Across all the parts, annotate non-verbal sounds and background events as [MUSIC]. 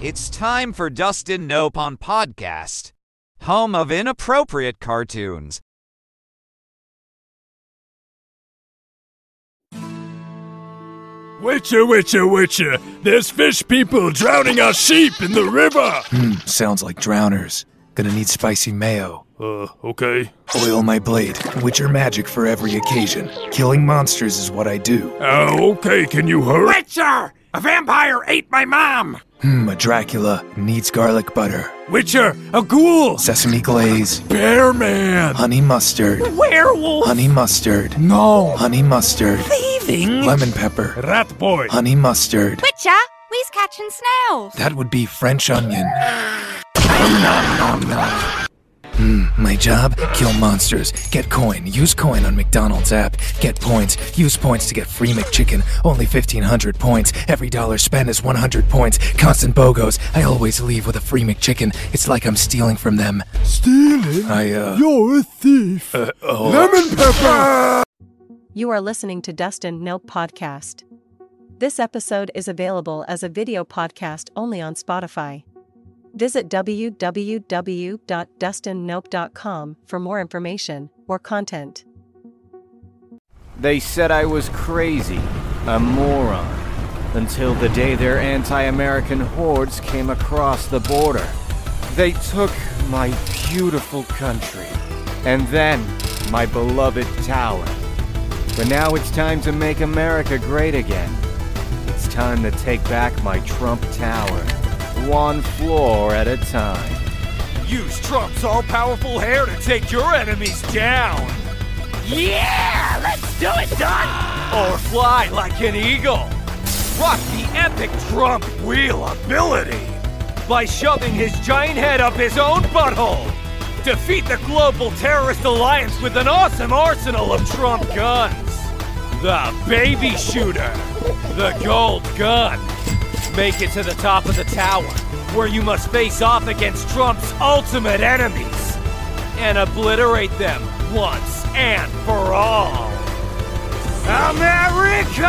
It's time for Dustin Nope on Podcast, home of inappropriate cartoons. Witcher, Witcher, Witcher, there's fish people drowning our sheep in the river! Hmm, sounds like drowners. Gonna need spicy mayo. Uh, okay. Oil my blade. Witcher magic for every occasion. Killing monsters is what I do. Oh, okay, can you hurry? Witcher! A vampire ate my mom! Hmm, a Dracula needs garlic butter. Witcher, a ghoul! Sesame glaze. Bear man! Honey mustard. Werewolf! Honey mustard. No! Honey mustard. Thieving! Lemon pepper. Rat boy! Honey mustard. Witcher, we's catching snails. That would be French onion. [GASPS] my job? Kill monsters. Get coin. Use coin on McDonald's app. Get points. Use points to get free McChicken. Only 1500 points. Every dollar spent is 100 points. Constant BOGOs. I always leave with a free McChicken. It's like I'm stealing from them. Stealing? I, uh. You're a thief! Uh, oh. Lemon pepper! You are listening to Dustin Nope Podcast. This episode is available as a video podcast only on Spotify. Visit www.dustinnope.com for more information or content. They said I was crazy, a moron, until the day their anti American hordes came across the border. They took my beautiful country, and then my beloved tower. But now it's time to make America great again. It's time to take back my Trump Tower, one floor at a time. Use Trump's all-powerful hair to take your enemies down! Yeah! Let's do it, Don! Or fly like an eagle! Rock the epic Trump wheel ability! By shoving his giant head up his own butthole! Defeat the global terrorist alliance with an awesome arsenal of Trump guns! The baby shooter! The gold gun! Make it to the top of the tower, where you must face off against Trump's ultimate enemies and obliterate them once and for all. America!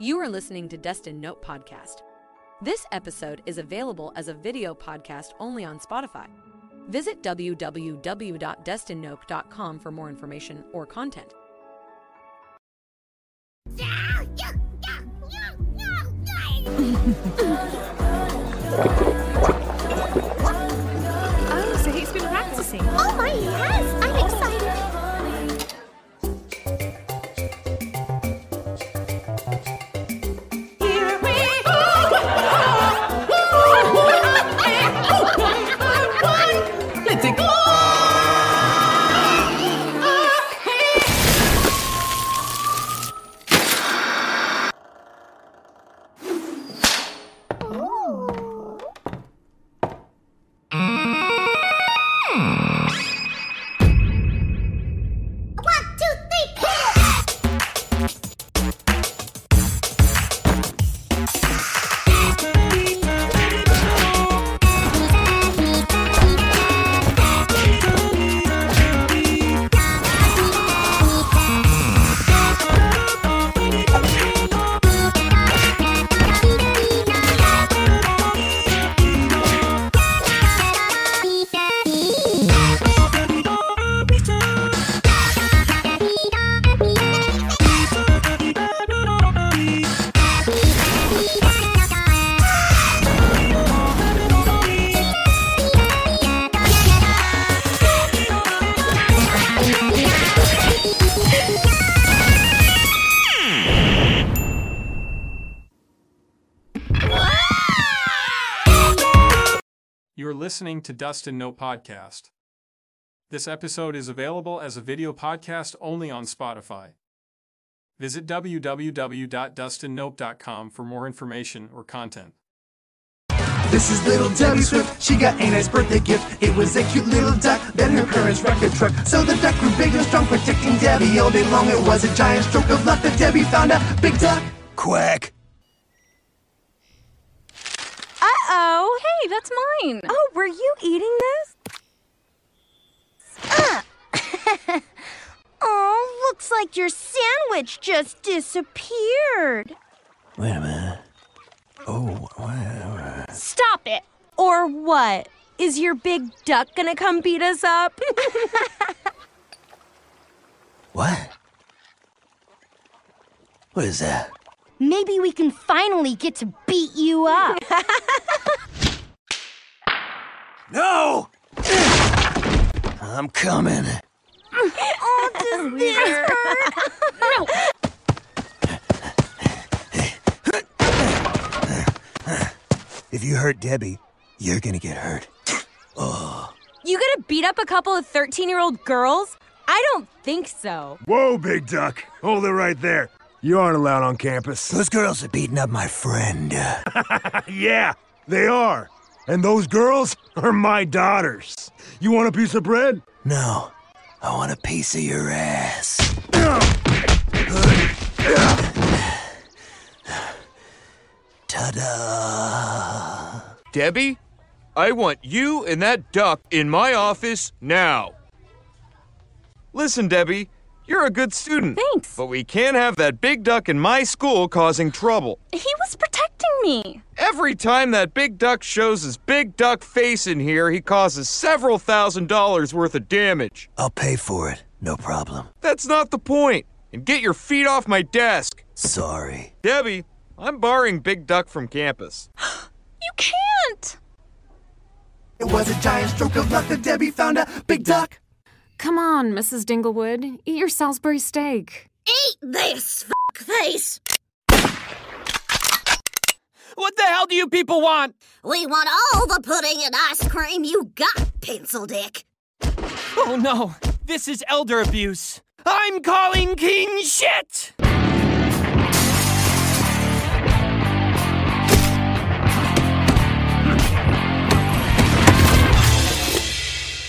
You are listening to Dustin Nope Podcast. This episode is available as a video podcast only on Spotify. Visit www.dustinnope.com for more information or content. [LAUGHS] Oh, so he's been practicing. Oh my, yes! I'm listening to Dustin Nope Podcast. This episode is available as a video podcast only on Spotify. Visit www.dustinnope.com for more information or content. This is little Debbie Swift. She got a nice birthday gift. It was a cute little duck, then her parents wrecked a truck. So the duck grew big and strong, protecting Debbie all day long. It was a giant stroke of luck that Debbie found a big duck. Quack. Uh-oh. Hey, that's mine. Oh, were you eating this? Ah. [LAUGHS] Oh, looks like your sandwich just disappeared. Wait a minute. Oh, wow. Stop it. Or what? Is your big duck gonna come beat us up? [LAUGHS] What? What is that? Maybe we can finally get to beat you up. [LAUGHS] No! I'm coming. oh, does this hurt? no. If you hurt Debbie, you're gonna get hurt. Oh. you gonna beat up a couple of 13-year-old girls? I don't think so. Whoa, big duck. Hold it right there. You aren't allowed on campus. Those girls are beating up my friend. [LAUGHS] yeah, they are. And those girls are my daughters. You want a piece of bread? No, I want a piece of your ass. Ta-da! Debbie, I want you and that duck in my office now. Listen, Debbie, you're a good student. Thanks. But we can't have that big duck in my school causing trouble. He was protecting me. Every time that big duck shows his big duck face in here, he causes several thousand dollars worth of damage. I'll pay for it. No problem. That's not the point. And get your feet off my desk. Sorry. Debbie, I'm barring Big Duck from campus. [GASPS] You can't. It was a giant stroke of luck that Debbie found a big duck. Come on, Mrs. Dinglewood. Eat your Salisbury steak. Eat this, fuck face. What the hell do you people want? We want all the pudding and ice cream you got, Pencil Dick. Oh no, this is elder abuse. I'm calling King shit!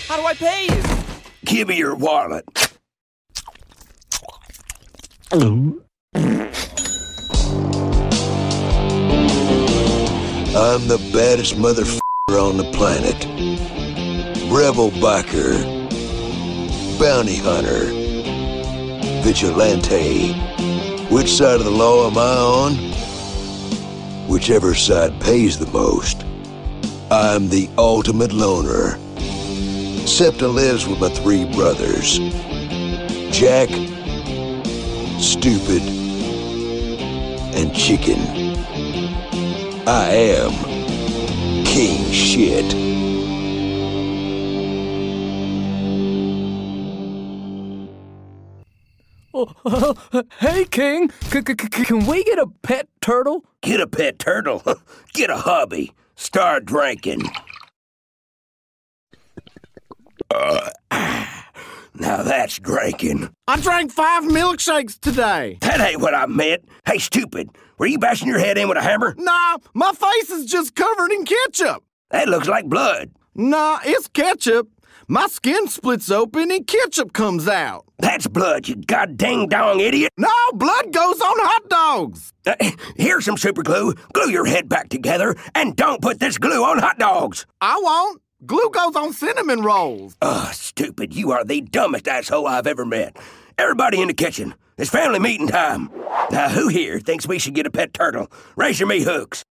How do I pay you? Give me your wallet. I'm the baddest motherfucker on the planet. Rebel biker, bounty hunter, vigilante. Which side of the law am I on? Whichever side pays the most. I'm the ultimate loner. Septa lives with my three brothers. Jack, Stupid, and Chicken. I am King Shit. Oh, [LAUGHS] hey, King, c- c- can we get a pet turtle? Get a pet turtle? [LAUGHS] Get a hobby. Start drinking. Uh now that's drinking. I drank five milkshakes today. That ain't what I meant. Hey, stupid. Were you bashing your head in with a hammer? Nah, my face is just covered in ketchup. That looks like blood. Nah, it's ketchup. My skin splits open and ketchup comes out. That's blood, you goddamn dong idiot. No, blood goes on hot dogs. Uh, here's some super glue. Glue your head back together and don't put this glue on hot dogs. I won't. Glue goes on cinnamon rolls. Ugh, stupid. You are the dumbest asshole I've ever met. Everybody in the kitchen. It's family meeting time. Now, who here thinks we should get a pet turtle? Raise your me hooks.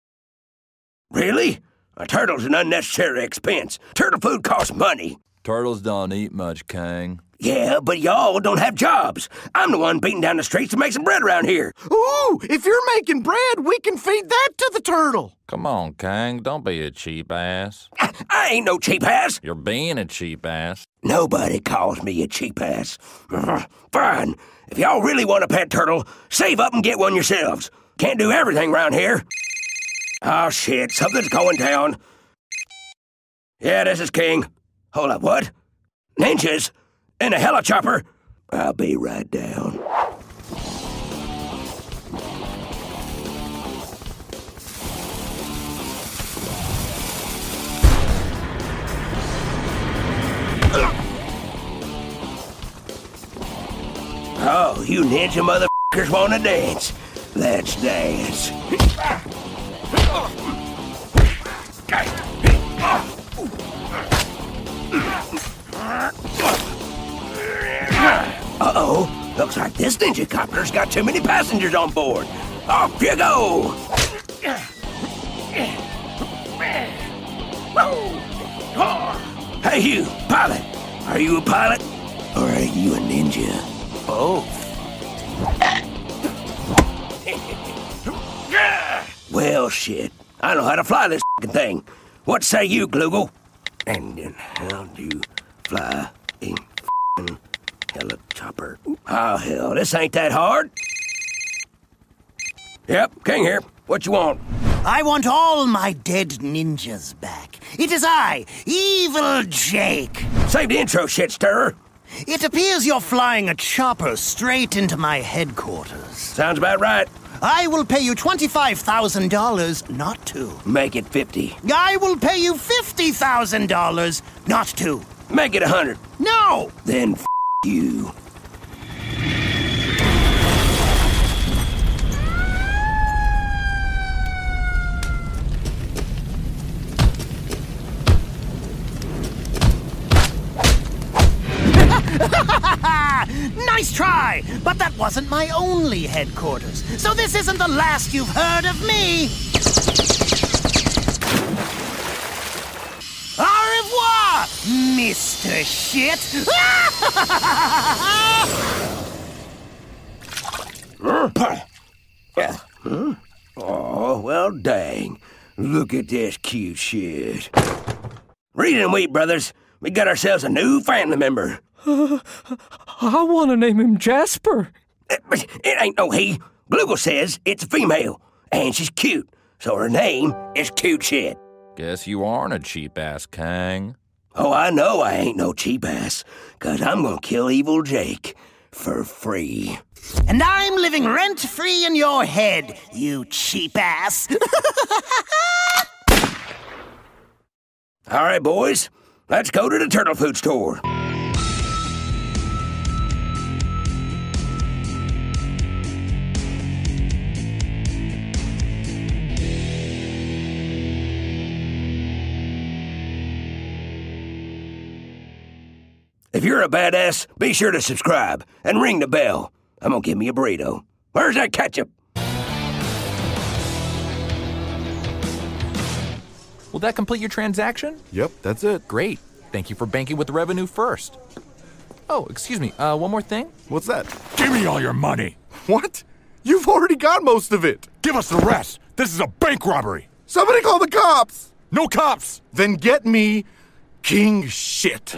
Really? A turtle's an unnecessary expense. Turtle food costs money. Turtles don't eat much, Kang. Yeah, but y'all don't have jobs. I'm the one beating down the streets to make some bread around here. Ooh, if you're making bread, we can feed that to the turtle. Come on, Kang, don't be a cheap ass. I ain't no cheap ass. You're being a cheap ass. Nobody calls me a cheap ass. [LAUGHS] Fine. If y'all really want a pet turtle, save up and get one yourselves. Can't do everything round here. Oh shit, something's going down. Yeah, this is King. Hold up, what? Ninjas? In a helichopper? I'll be right down. Oh, you ninja motherfuckers wanna dance? Let's dance. Uh-oh. Looks like this ninja copter's got too many passengers on board. Off you go! Hey, you, pilot. Are you a pilot? Or are you a ninja? Both. [LAUGHS] well, shit. I know how to fly this thing. What say you, Gloogle? And then how do you fly a f***ing helicopter? Oh, hell, this ain't that hard. Yep, King here. What you want? I want all my dead ninjas back. It is I, Evil Jake. Save the intro, shit stirrer. It appears you're flying a chopper straight into my headquarters. Sounds about right. I will pay you $25,000 not to. Make it 50. I will pay you $50,000 not to. Make it a 100. No! Then f you. But wasn't my only headquarters. So this isn't the last you've heard of me! Au revoir, Mr. Shit! yeah. Huh? Oh, well, dang. Look at this cute shit. Read and weep, brothers. We got ourselves a new family member. Uh, [LAUGHS] I want to name him Jasper. It, it ain't no he. Gloogle says it's a female, and she's cute, so her name is Cute Shit. Guess you aren't a cheap ass, Kang. Oh, I know I ain't no cheap ass, cause I'm gonna kill Evil Jake for free. And I'm living rent free in your head, you cheap ass. [LAUGHS] All right, boys, let's go to the turtle food store. You're a badass, be sure to subscribe and ring the bell. I'm gonna give me a burrito. Where's that ketchup? Will that complete your transaction? Yep, that's it. Great. Thank you for banking with the revenue first. Oh, excuse me. Uh, one more thing. What's that? Give me all your money. What? You've already got most of it. Give us the rest. This is a bank robbery. Somebody call the cops. No cops. Then get me king shit.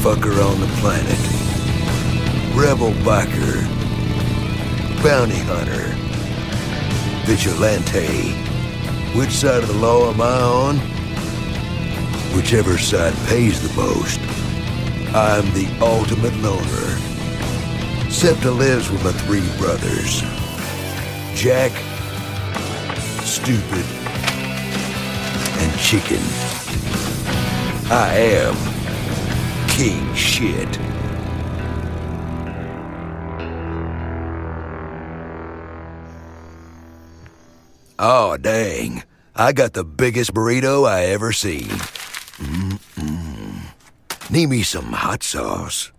Motherfucker on the planet. Rebel biker. Bounty hunter. Vigilante. Which side of the law am I on? Whichever side pays the most. I'm the ultimate loner. Septa lives with my three brothers. Jack, Stupid, and Chicken. I am King Shit. Oh, dang. I got the biggest burrito I ever seen. Mm-mm. Need me some hot sauce.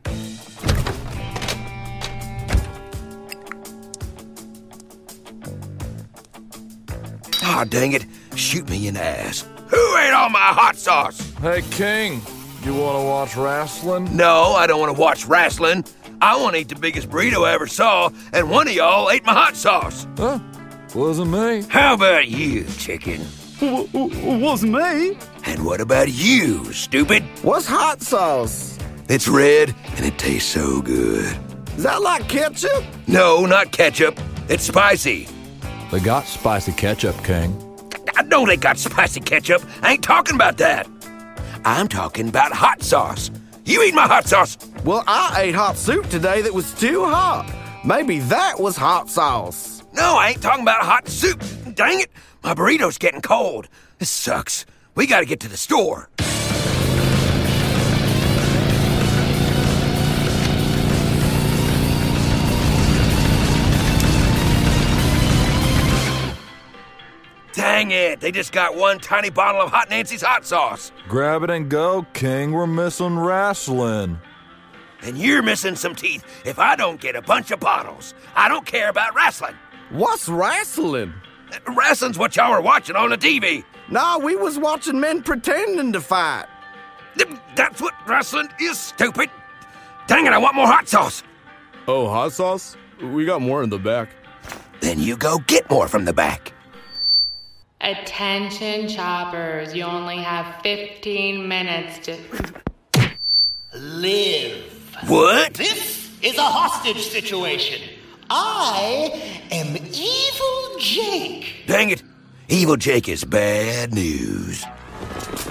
Ah, dang it. Shoot me in the ass. Who ate all my hot sauce? Hey, King, you want to watch wrestling? No, I don't want to watch wrestling. I want to eat the biggest burrito I ever saw, and one of y'all ate my hot sauce. Huh? Wasn't me. How about you, chicken? Wasn't me. And what about you, stupid? What's hot sauce? It's red, and it tastes so good. Is that like ketchup? No, not ketchup. It's spicy. They got spicy ketchup, King. I know they got spicy ketchup. I ain't talking about that. I'm talking about hot sauce. You eat my hot sauce. Well, I ate hot soup today that was too hot. Maybe that was hot sauce. No, I ain't talking about hot soup. Dang it, my burrito's getting cold. This sucks. We gotta get to the store. Dang it, they just got one tiny bottle of Hot Nancy's hot sauce. Grab it and go, King. We're missing wrestling. And you're missing some teeth if I don't get a bunch of bottles. I don't care about wrestling. What's wrestling? Wrestling's what y'all were watching on the TV. Nah, we was watching men pretending to fight. That's what wrestling is, stupid. Dang it, I want more hot sauce. Oh, hot sauce? We got more in the back. Then you go get more from the back. Attention, choppers. You only have 15 minutes to. Live. What? This is a hostage situation. I am Evil Jake. Dang it, Evil Jake is bad news.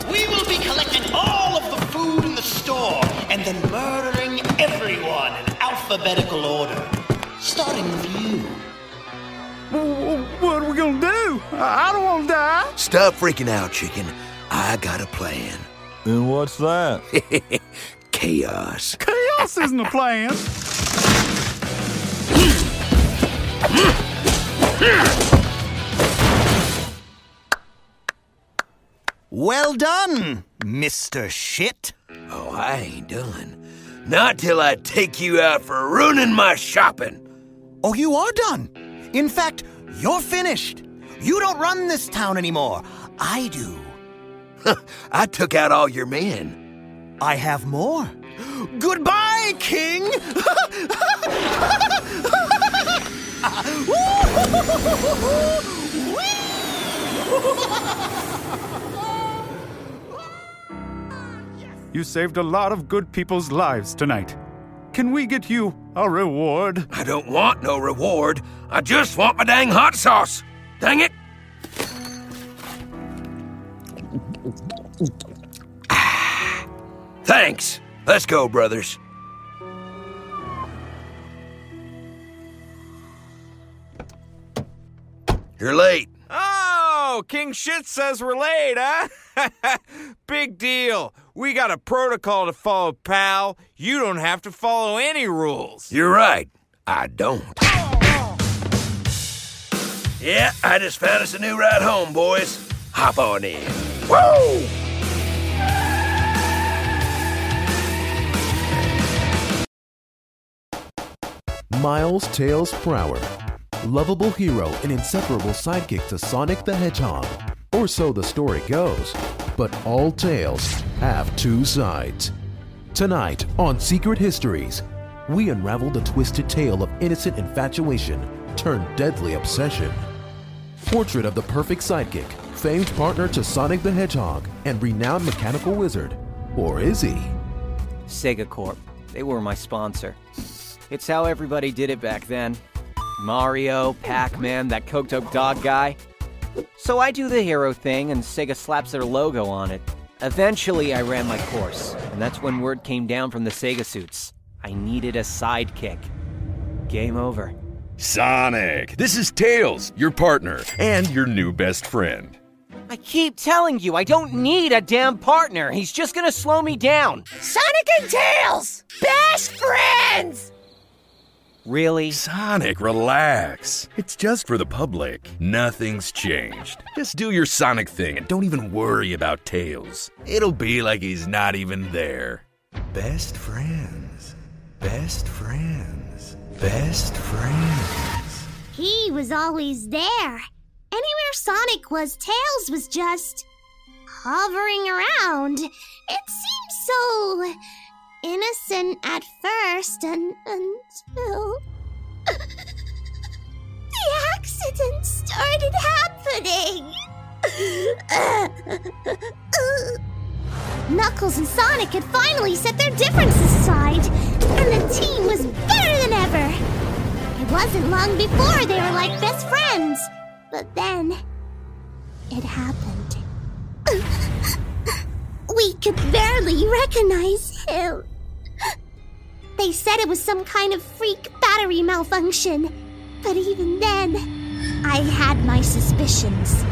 We will be collecting all of the food in the store and then murdering everyone in alphabetical order. Starting with you. What are we gonna do? I don't wanna die. Stop freaking out, chicken. I got a plan. And what's that? [LAUGHS] Chaos. Chaos isn't a plan. Well done, Mr. Shit. Oh, I ain't done. Not till I take you out for ruining my shopping. Oh, you are done. In fact, you're finished. You don't run this town anymore. I do. [LAUGHS] I took out all your men. I have more. Goodbye, King! You saved a lot of good people's lives tonight. Can we get you a reward? I don't want no reward. I just want my dang hot sauce. Dang it. Thanks. Let's go, brothers. You're late. Oh, King Shit says we're late, huh? [LAUGHS] Big deal. We got a protocol to follow, pal. You don't have to follow any rules. You're right. I don't. Yeah, I just found us a new ride home, boys. Hop on in. Whoa! Miles Tails Prower. Lovable hero and inseparable sidekick to Sonic the Hedgehog. Or so the story goes. But all tales have two sides. Tonight on Secret Histories, we unravel the twisted tale of innocent infatuation turned deadly obsession. Portrait of the perfect sidekick, famed partner to Sonic the Hedgehog, and renowned mechanical wizard. Or is he? Sega Corp. They were my sponsor. It's how everybody did it back then. Mario, Pac-Man, that coked up dog guy. So I do the hero thing and Sega slaps their logo on it. Eventually I ran my course, and that's when word came down from the Sega suits. I needed a sidekick. Game over. Sonic, this is Tails, your partner, and your new best friend. I keep telling you, I don't need a damn partner. He's just gonna slow me down. Sonic and Tails! Best friends! Really? Sonic, relax. It's just for the public. Nothing's changed. Just do your Sonic thing and don't even worry about Tails. It'll be like he's not even there. Best friends. Best friends. Best friends. He was always there. Anywhere Sonic was, Tails was just hovering around. It seemed so innocent at first and until [LAUGHS] the accident started happening. [LAUGHS] Knuckles and Sonic had finally set their differences aside, and the team was better than ever. It wasn't long before they were like best friends, but then it happened. [LAUGHS] we could barely recognize him. They said it was some kind of freak battery malfunction, but even then, I had my suspicions.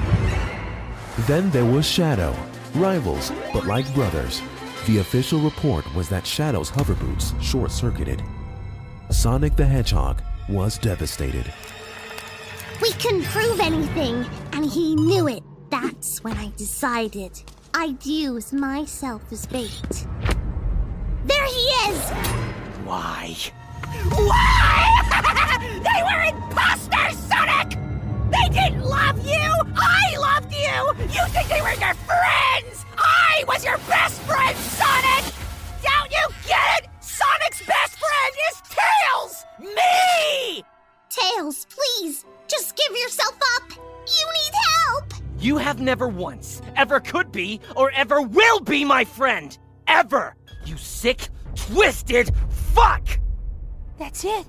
Then there was Shadow. Rivals, but like brothers. The official report was that Shadow's hover boots short circuited. Sonic the Hedgehog was devastated. We couldn't prove anything, and he knew it. That's when I decided I'd use myself as bait. There he is! Why? Why? [LAUGHS] they were imposters, Sonic! They didn't love you! I loved you! You think they were your friends! I was your best friend, Sonic! Don't you get it? Sonic's best friend is Tails! Me! Tails, please, just give yourself up! You need help! You have never once, ever could be, or ever will be my friend! Ever! You sick, twisted fuck! That's it.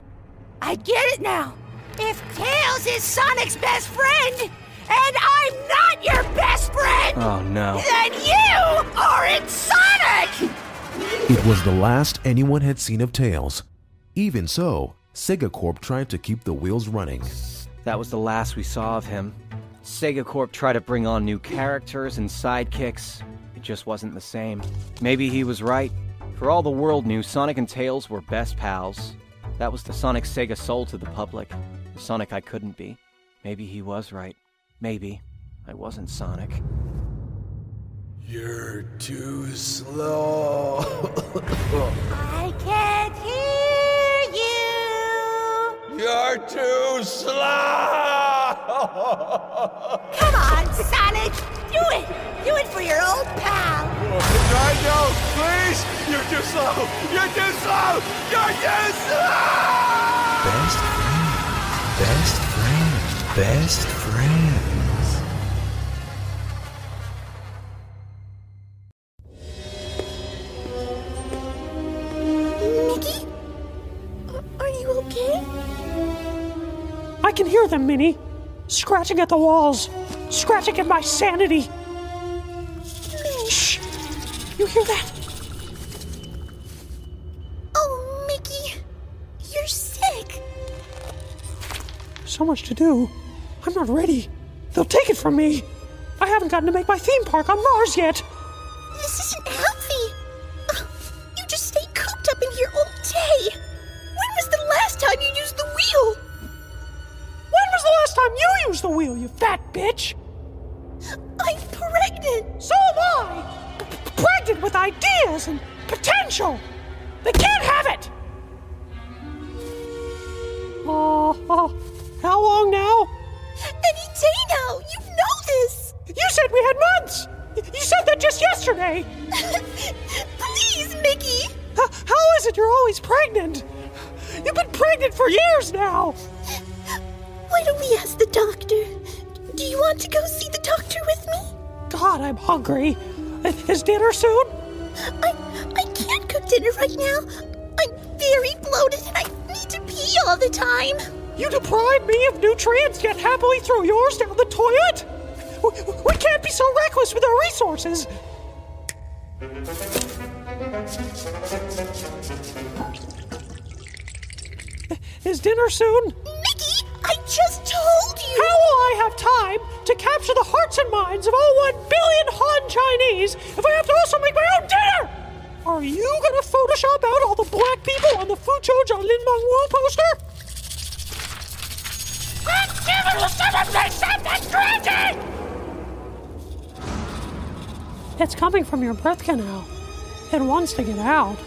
I get it now. If Tails is Sonic's best friend, and I'm not your best friend, Oh no. then you aren't Sonic! It was the last anyone had seen of Tails. Even so, Sega Corp tried to keep the wheels running. That was the last we saw of him. Sega Corp tried to bring on new characters and sidekicks. It just wasn't the same. Maybe he was right. For all the world knew, Sonic and Tails were best pals. That was the Sonic Sega sold to the public. The Sonic I couldn't be. Maybe he was right. Maybe I wasn't Sonic. You're too slow. I can't hear you! You're too slow. Come on, Sonic! Do it! Do it for your old pal! Rhino, please! You're too slow! You're too slow! You're too slow! Best friend. Best friend. Best friends. Mickey? Are you okay? I can hear them, Minnie. Scratching at the walls. Scratching at my sanity. Shh! You hear that? Oh, Mickey, you're sick. So much to do. I'm not ready. They'll take it from me. I haven't gotten to make my theme park on Mars yet. Potential. They can't have it. Oh, oh, how long now? Any day now. You know this. You said we had months. You said that just yesterday. [LAUGHS] Please, Mickey. H- how is it you're always pregnant? You've been pregnant for years now. Why don't we ask the doctor? Do you want to go see the doctor with me? God, I'm hungry. Is dinner soon? I I can't cook dinner right now. I'm very bloated and I need to pee all the time. You deprive me of nutrients, yet happily throw yours down the toilet? We, we can't be so reckless with our resources. Is dinner soon? Mickey, I just told you. How will I have time to capture the hearts and minds of all one billion Han Chinese if I have to also make my own dinner? Are you gonna Photoshop out all the black people on the Fucho Lin Wu poster? It's coming from your birth canal. It wants to get out.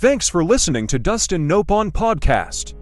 Thanks for listening to Dustin Nope on Podcast.